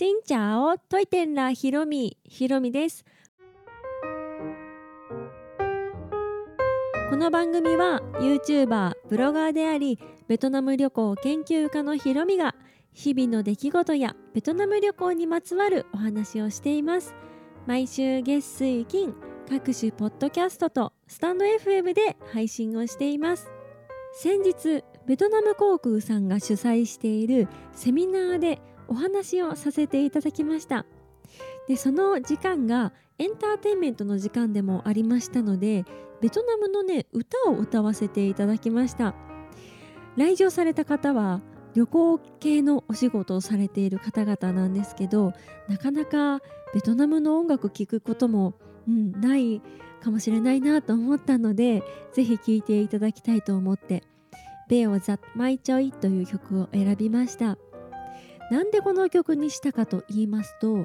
しんちゃおトイテンラひろみひろみです。この番組は YouTuber ブロガーでありベトナム旅行研究家のひろみが日々の出来事やベトナム旅行にまつわるお話をしています。毎週月水金各種ポッドキャストとスタンド FM で配信をしています。先日ベトナム航空さんが主催しているセミナーでお話をさせていただきました。でその時間がエンターテインメントの時間でもありましたのでベトナムのね歌を歌わせていただきました。来場された方は旅行系のお仕事をされている方々なんですけどなかなかベトナムの音楽聴くことも、うん、ないかもしれないなと思ったのでぜひ聴いていただきたいと思って「ベオザ・マイ・チョイ」という曲を選びました。なんでこの曲にしたかと言いますと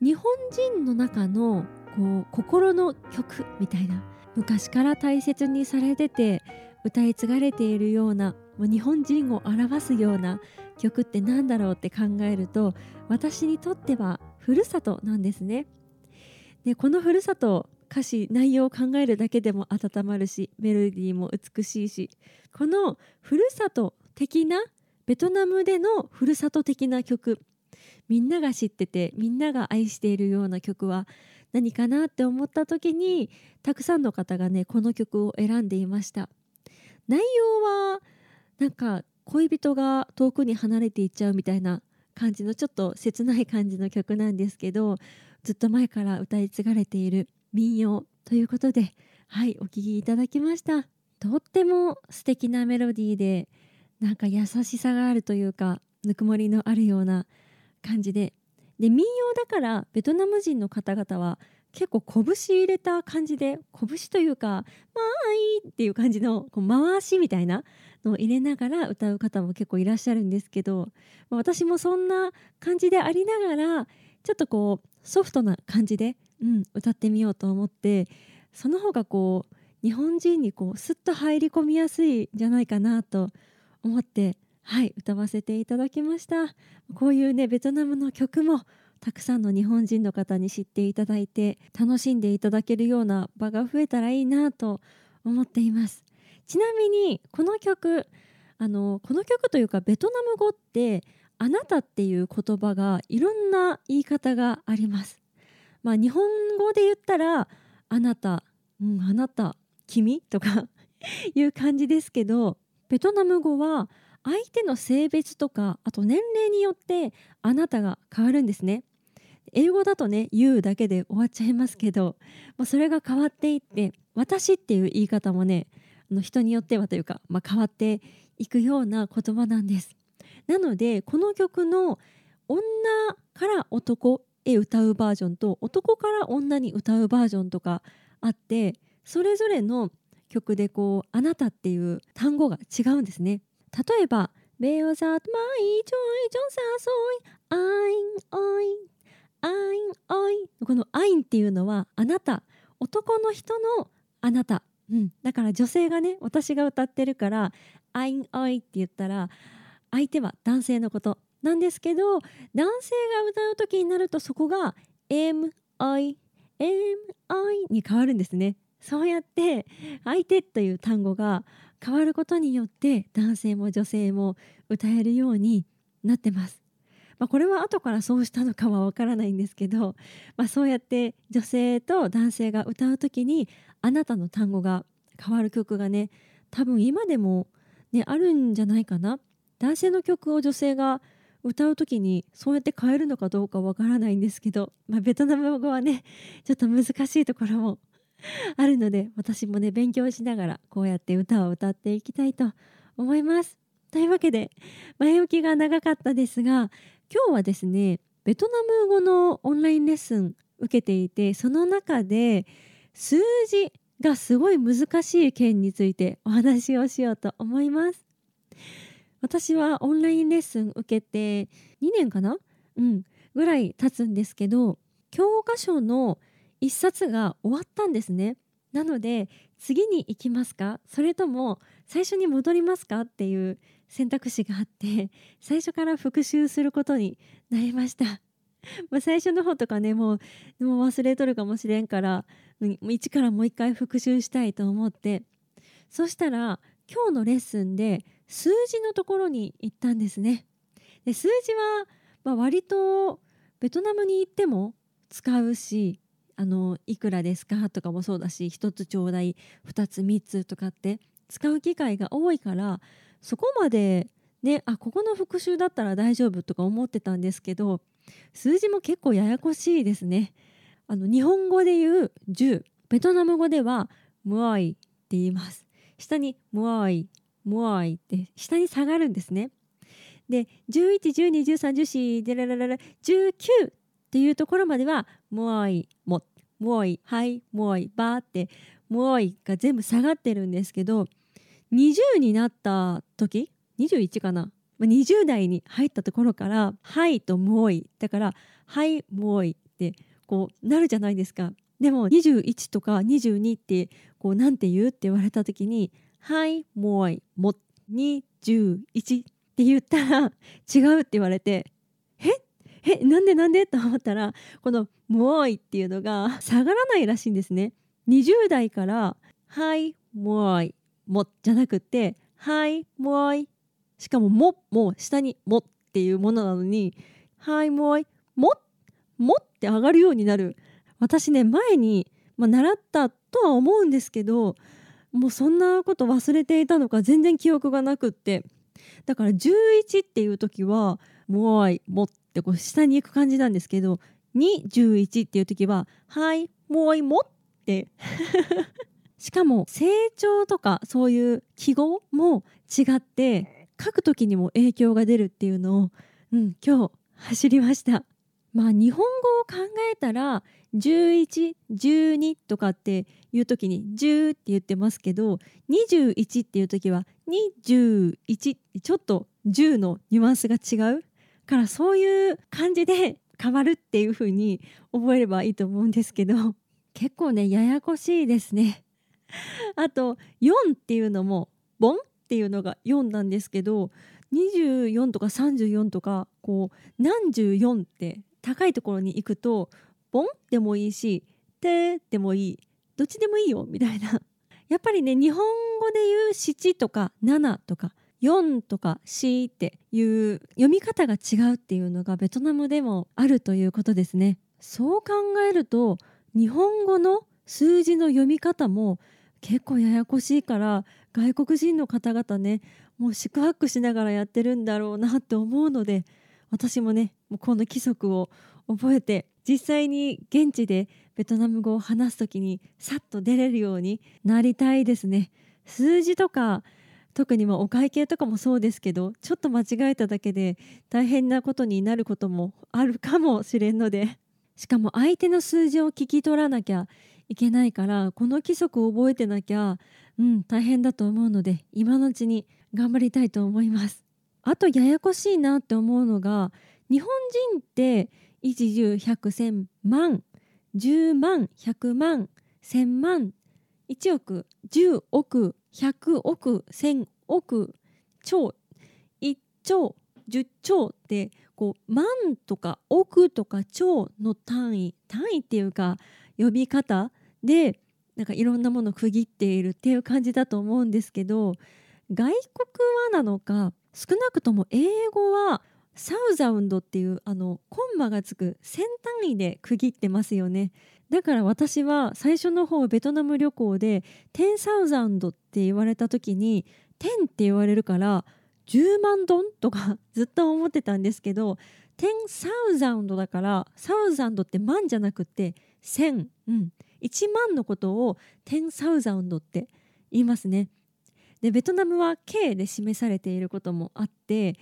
日本人の中のこう心の曲みたいな昔から大切にされてて歌い継がれているような日本人を表すような曲って何だろうって考えると私にとってはふるさとなんですね。でこのふるさと歌詞内容を考えるだけでも温まるしメロディーも美しいしこのふるさと的なベトナムでのふるさと的な曲。みんなが知っててみんなが愛しているような曲は何かなって思った時にたくさんの方がねこの曲を選んでいました。内容はなんか恋人が遠くに離れていっちゃうみたいな感じのちょっと切ない感じの曲なんですけどずっと前から歌い継がれている民謡ということではいお聴きいただきました。とっても素敵なメロディーでなんか優しさがあるというかぬくもりのあるような感じで。で民謡だからベトナム人の方々は結構拳入れた感じで拳というか「まあいい」っていう感じのこう回しみたいなのを入れながら歌う方も結構いらっしゃるんですけど、まあ、私もそんな感じでありながらちょっとこうソフトな感じで、うん、歌ってみようと思ってその方がこう日本人にこうスッと入り込みやすいんじゃないかなと思ってはい歌わせていただきました。こういうねベトナムの曲もたくさんの日本人の方に知っていただいて楽しんでいただけるような場が増えたらいいなと思っています。ちなみにこの曲あのこの曲というかベトナム語ってあなたっていう言葉がいろんな言い方があります。まあ日本語で言ったらあなた、うん、あなた君とか いう感じですけどベトナム語は相手の性別とかあと年齢によってあなたが変わるんですね。英語だとね「You」だけで終わっちゃいますけど、まあ、それが変わっていって「私」っていう言い方もねあの人によってはというか、まあ、変わっていくような言葉なんです。なのでこの曲の女から男へ歌うバージョンと男から女に歌うバージョンとかあってそれぞれの曲でこう「あなた」っていう単語が違うんですね。例えば「 Bèo dạt mây trôi chốn xa xôi anh ơi anh ơi」この「anh」っていうのは「あなた」男の人の「あなた」うん、だから女性がね私が歌ってるから「anh ơi」って言ったら相手は男性のこと。なんですけど男性が歌う時になるとそこが「MI」「MI」に変わるんですね。そうやって相手という単語が変わることによって男性も女性も歌えるようになってます。まあ、これは後からそうしたのかはわからないんですけど、まあ、そうやって女性と男性が歌う時にあなたの単語が変わる曲がね多分今でも、ね、あるんじゃないかな。男性の曲を女性が歌う時にそうやって変えるのかどうかわからないんですけど、まあ、ベトナム語はねちょっと難しいところも あるので私もね勉強しながらこうやって歌を歌っていきたいと思います。というわけで前置きが長かったですが今日はですねベトナム語のオンラインレッスン受けていてその中で数字がすごい難しい件についてお話をしようと思います。私はオンラインレッスン受けて2年かな？うんぐらい経つんですけど教科書の1冊が終わったんですね。なので次に行きますか？それとも最初に戻りますか？っていう選択肢があって最初から復習することになりました。ま最初の方とかねもうもう忘れとるかもしれんから一からもう一回復習したいと思ってそしたら今日のレッスンで数字のところに行ったんですね。で数字は、まあ、割とベトナムに行っても使うしあのいくらですか？とかもそうだし1つちょうだい2つ3つとかって使う機会が多いからそこまでねあここの復習だったら大丈夫とか思ってたんですけど数字も結構ややこしいですね。あの日本語で言う10ベトナム語ではムアイって言います。下にムアイムアイって下に下がるんですね。で11121314でらららら19っていうところまではムアイもムアイはいムアイバーってムアイが全部下がってるんですけど20になった時21かな20代に入ったところから「はい」と「ムオイ」だから「はいムオイ」ってこうなるじゃないですか。でも21とか22ってこうなんて言うって言われた時に「はいムオイ」も21って言ったら違うって言われて「ええなんでなんで?」と思ったらこの「ムオイ」っていうのが 下がらないらしいんですね。20代から「はいムオイ」もじゃなくて「はいムオイ」しかも「も」も下に「も」っていうものなのに「はいもういも」もって上がるようになる私ね前に、まあ、習ったとは思うんですけどもうそんなこと忘れていたのか全然記憶がなくってだから11っていう時は「もういも」ってこう下に行く感じなんですけど211っていう時は「はいもういも」って しかも成長とかそういう記号も違って書く時にも影響が出るっていうのを、うん、今日走りました。まあ日本語を考えたら1112とかっていう時に10って言ってますけど21っていう時は21ちょっと10のニュアンスが違う？からそういう感じで変わるっていう風に覚えればいいと思うんですけど結構ねややこしいですね。あと4っていうのもボンっていうのが4なんですけど24とか34とかこう何十4って高いところに行くとボンでもいいしてでもいいどっちでもいいよみたいな。やっぱりね日本語で言う7とか7とか4とか4っていう読み方が違うっていうのがベトナムでもあるということですね。そう考えると日本語の数字の読み方も結構ややこしいから外国人の方々ねもう四苦八苦しながらやってるんだろうなって思うので私もねもうこの規則を覚えて実際に現地でベトナム語を話す時にさっと出れるようになりたいですね。数字とか特にもお会計とかもそうですけどちょっと間違えただけで大変なことになることもあるかもしれんので しかも相手の数字を聞き取らなきゃいけないからこの規則を覚えてなきゃうん大変だと思うので今のうちに頑張りたいと思いますあとややこしいなって思うのが日本人って1 10 100 1000万10万100万1000万1億10億100億1000億兆1兆10兆ってこう万とか億とか兆の単位単位っていうか呼び方でなんかいろんなものを区切っているっていう感じだと思うんですけど外国はなのか少なくとも英語はサウザウンドっていうあのコンマがつく1000単位で区切ってますよね。だから私は最初の方ベトナム旅行で10サウザウンドって言われた時に10って言われるから10万ドンとか ずっと思ってたんですけど10サウザウンドだからサウザンドって万じゃなくて1000、うん、1万のことを10サウザウンドって言いますね。でベトナムは K で示されていることもあって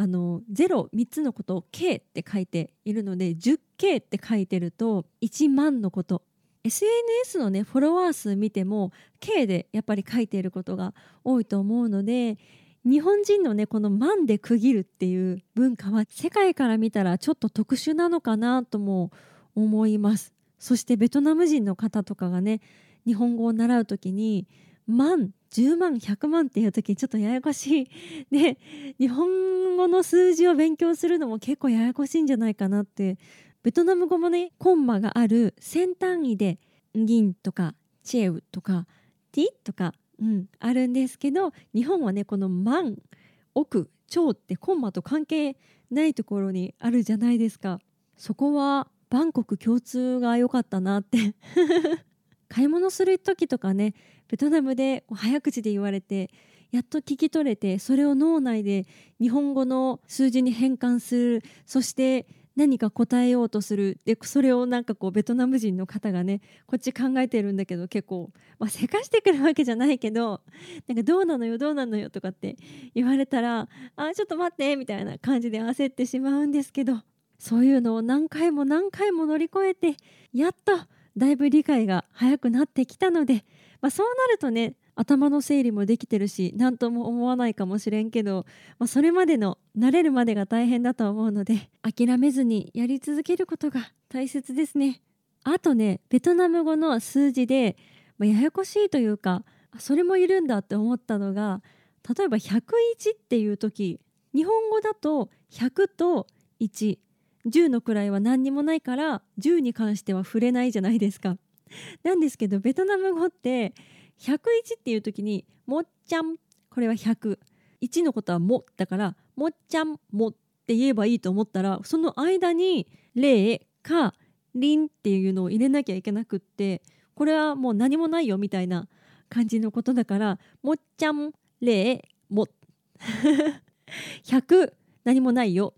あの03つのことを K って書いているので 10K って書いてると1万のこと。SNS のねフォロワー数見ても K でやっぱり書いていることが多いと思うので日本人のねこの万で区切るっていう文化は世界から見たらちょっと特殊なのかなとも思います。そしてベトナム人の方とかがね日本語を習う時に万10万100万っていう時ちょっとややこしい。で日本語の数字を勉強するのも結構ややこしいんじゃないかなって。ベトナム語もねコンマがある先単位で銀とかチェウとかティとか、うん、あるんですけど日本はねこの万億超ってコンマと関係ないところにあるじゃないですか。そこはバンコク共通が良かったなって。買い物する時とかねベトナムで早口で言われてやっと聞き取れてそれを脳内で日本語の数字に変換するそして何か答えようとするでそれをなんかこうベトナム人の方がねこっち考えてるんだけど結構、まあ、せかしてくるわけじゃないけどなんかどうなのよどうなのよとかって言われたらあちょっと待ってみたいな感じで焦ってしまうんですけどそういうのを何回も何回も乗り越えてやっとだいぶ理解が早くなってきたので、まあ、そうなるとね頭の整理もできてるし何とも思わないかもしれんけど、まあ、それまでの慣れるまでが大変だと思うので諦めずにやり続けることが大切ですね。あとねベトナム語の数字で、まあ、ややこしいというかそれもいるんだって思ったのが例えば101っていう時日本語だと100と1 10の位は何にもないから10に関しては触れないじゃないですか。なんですけどベトナム語って101っていう時に「もっちゃん」これは100。1のことは「も」だから「もっちゃんも」って言えばいいと思ったらその間に「例」か「りん」っていうのを入れなきゃいけなくってこれはもう何もないよみたいな感じのことだから「もっちゃん」「例」「も」100何もないよ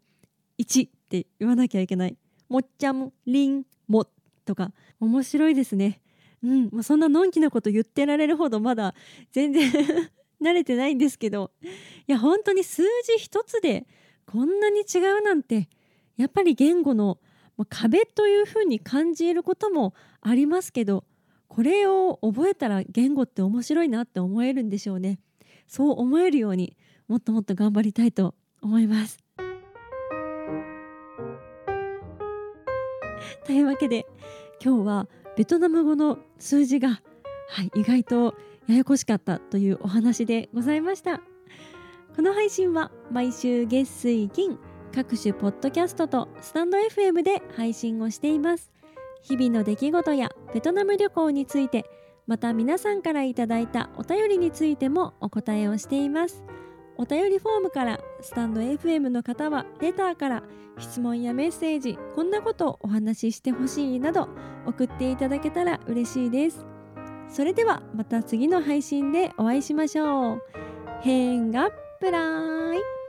1って言わなきゃいけない。もっちゃんりんもとか。面白いですね。うん、まあ、そんなのんきなこと言ってられるほどまだ全然 慣れてないんですけど。いや本当に数字一つでこんなに違うなんてやっぱり言語の壁というふうに感じることもありますけどこれを覚えたら言語って面白いなって思えるんでしょうね。そう思えるようにもっともっと頑張りたいと思います。というわけで今日はベトナム語の数字が、はい、意外とややこしかったというお話でございました。この配信は毎週月水金各種ポッドキャストとスタンド FM で配信をしています。日々の出来事やベトナム旅行についてまた皆さんからいただいたお便りについてもお答えをしています。お便りフォームからスタンド FM の方はレターから質問やメッセージこんなことをお話ししてほしいなど送っていただけたら嬉しいですそれではまた次の配信でお会いしましょう。変がプライ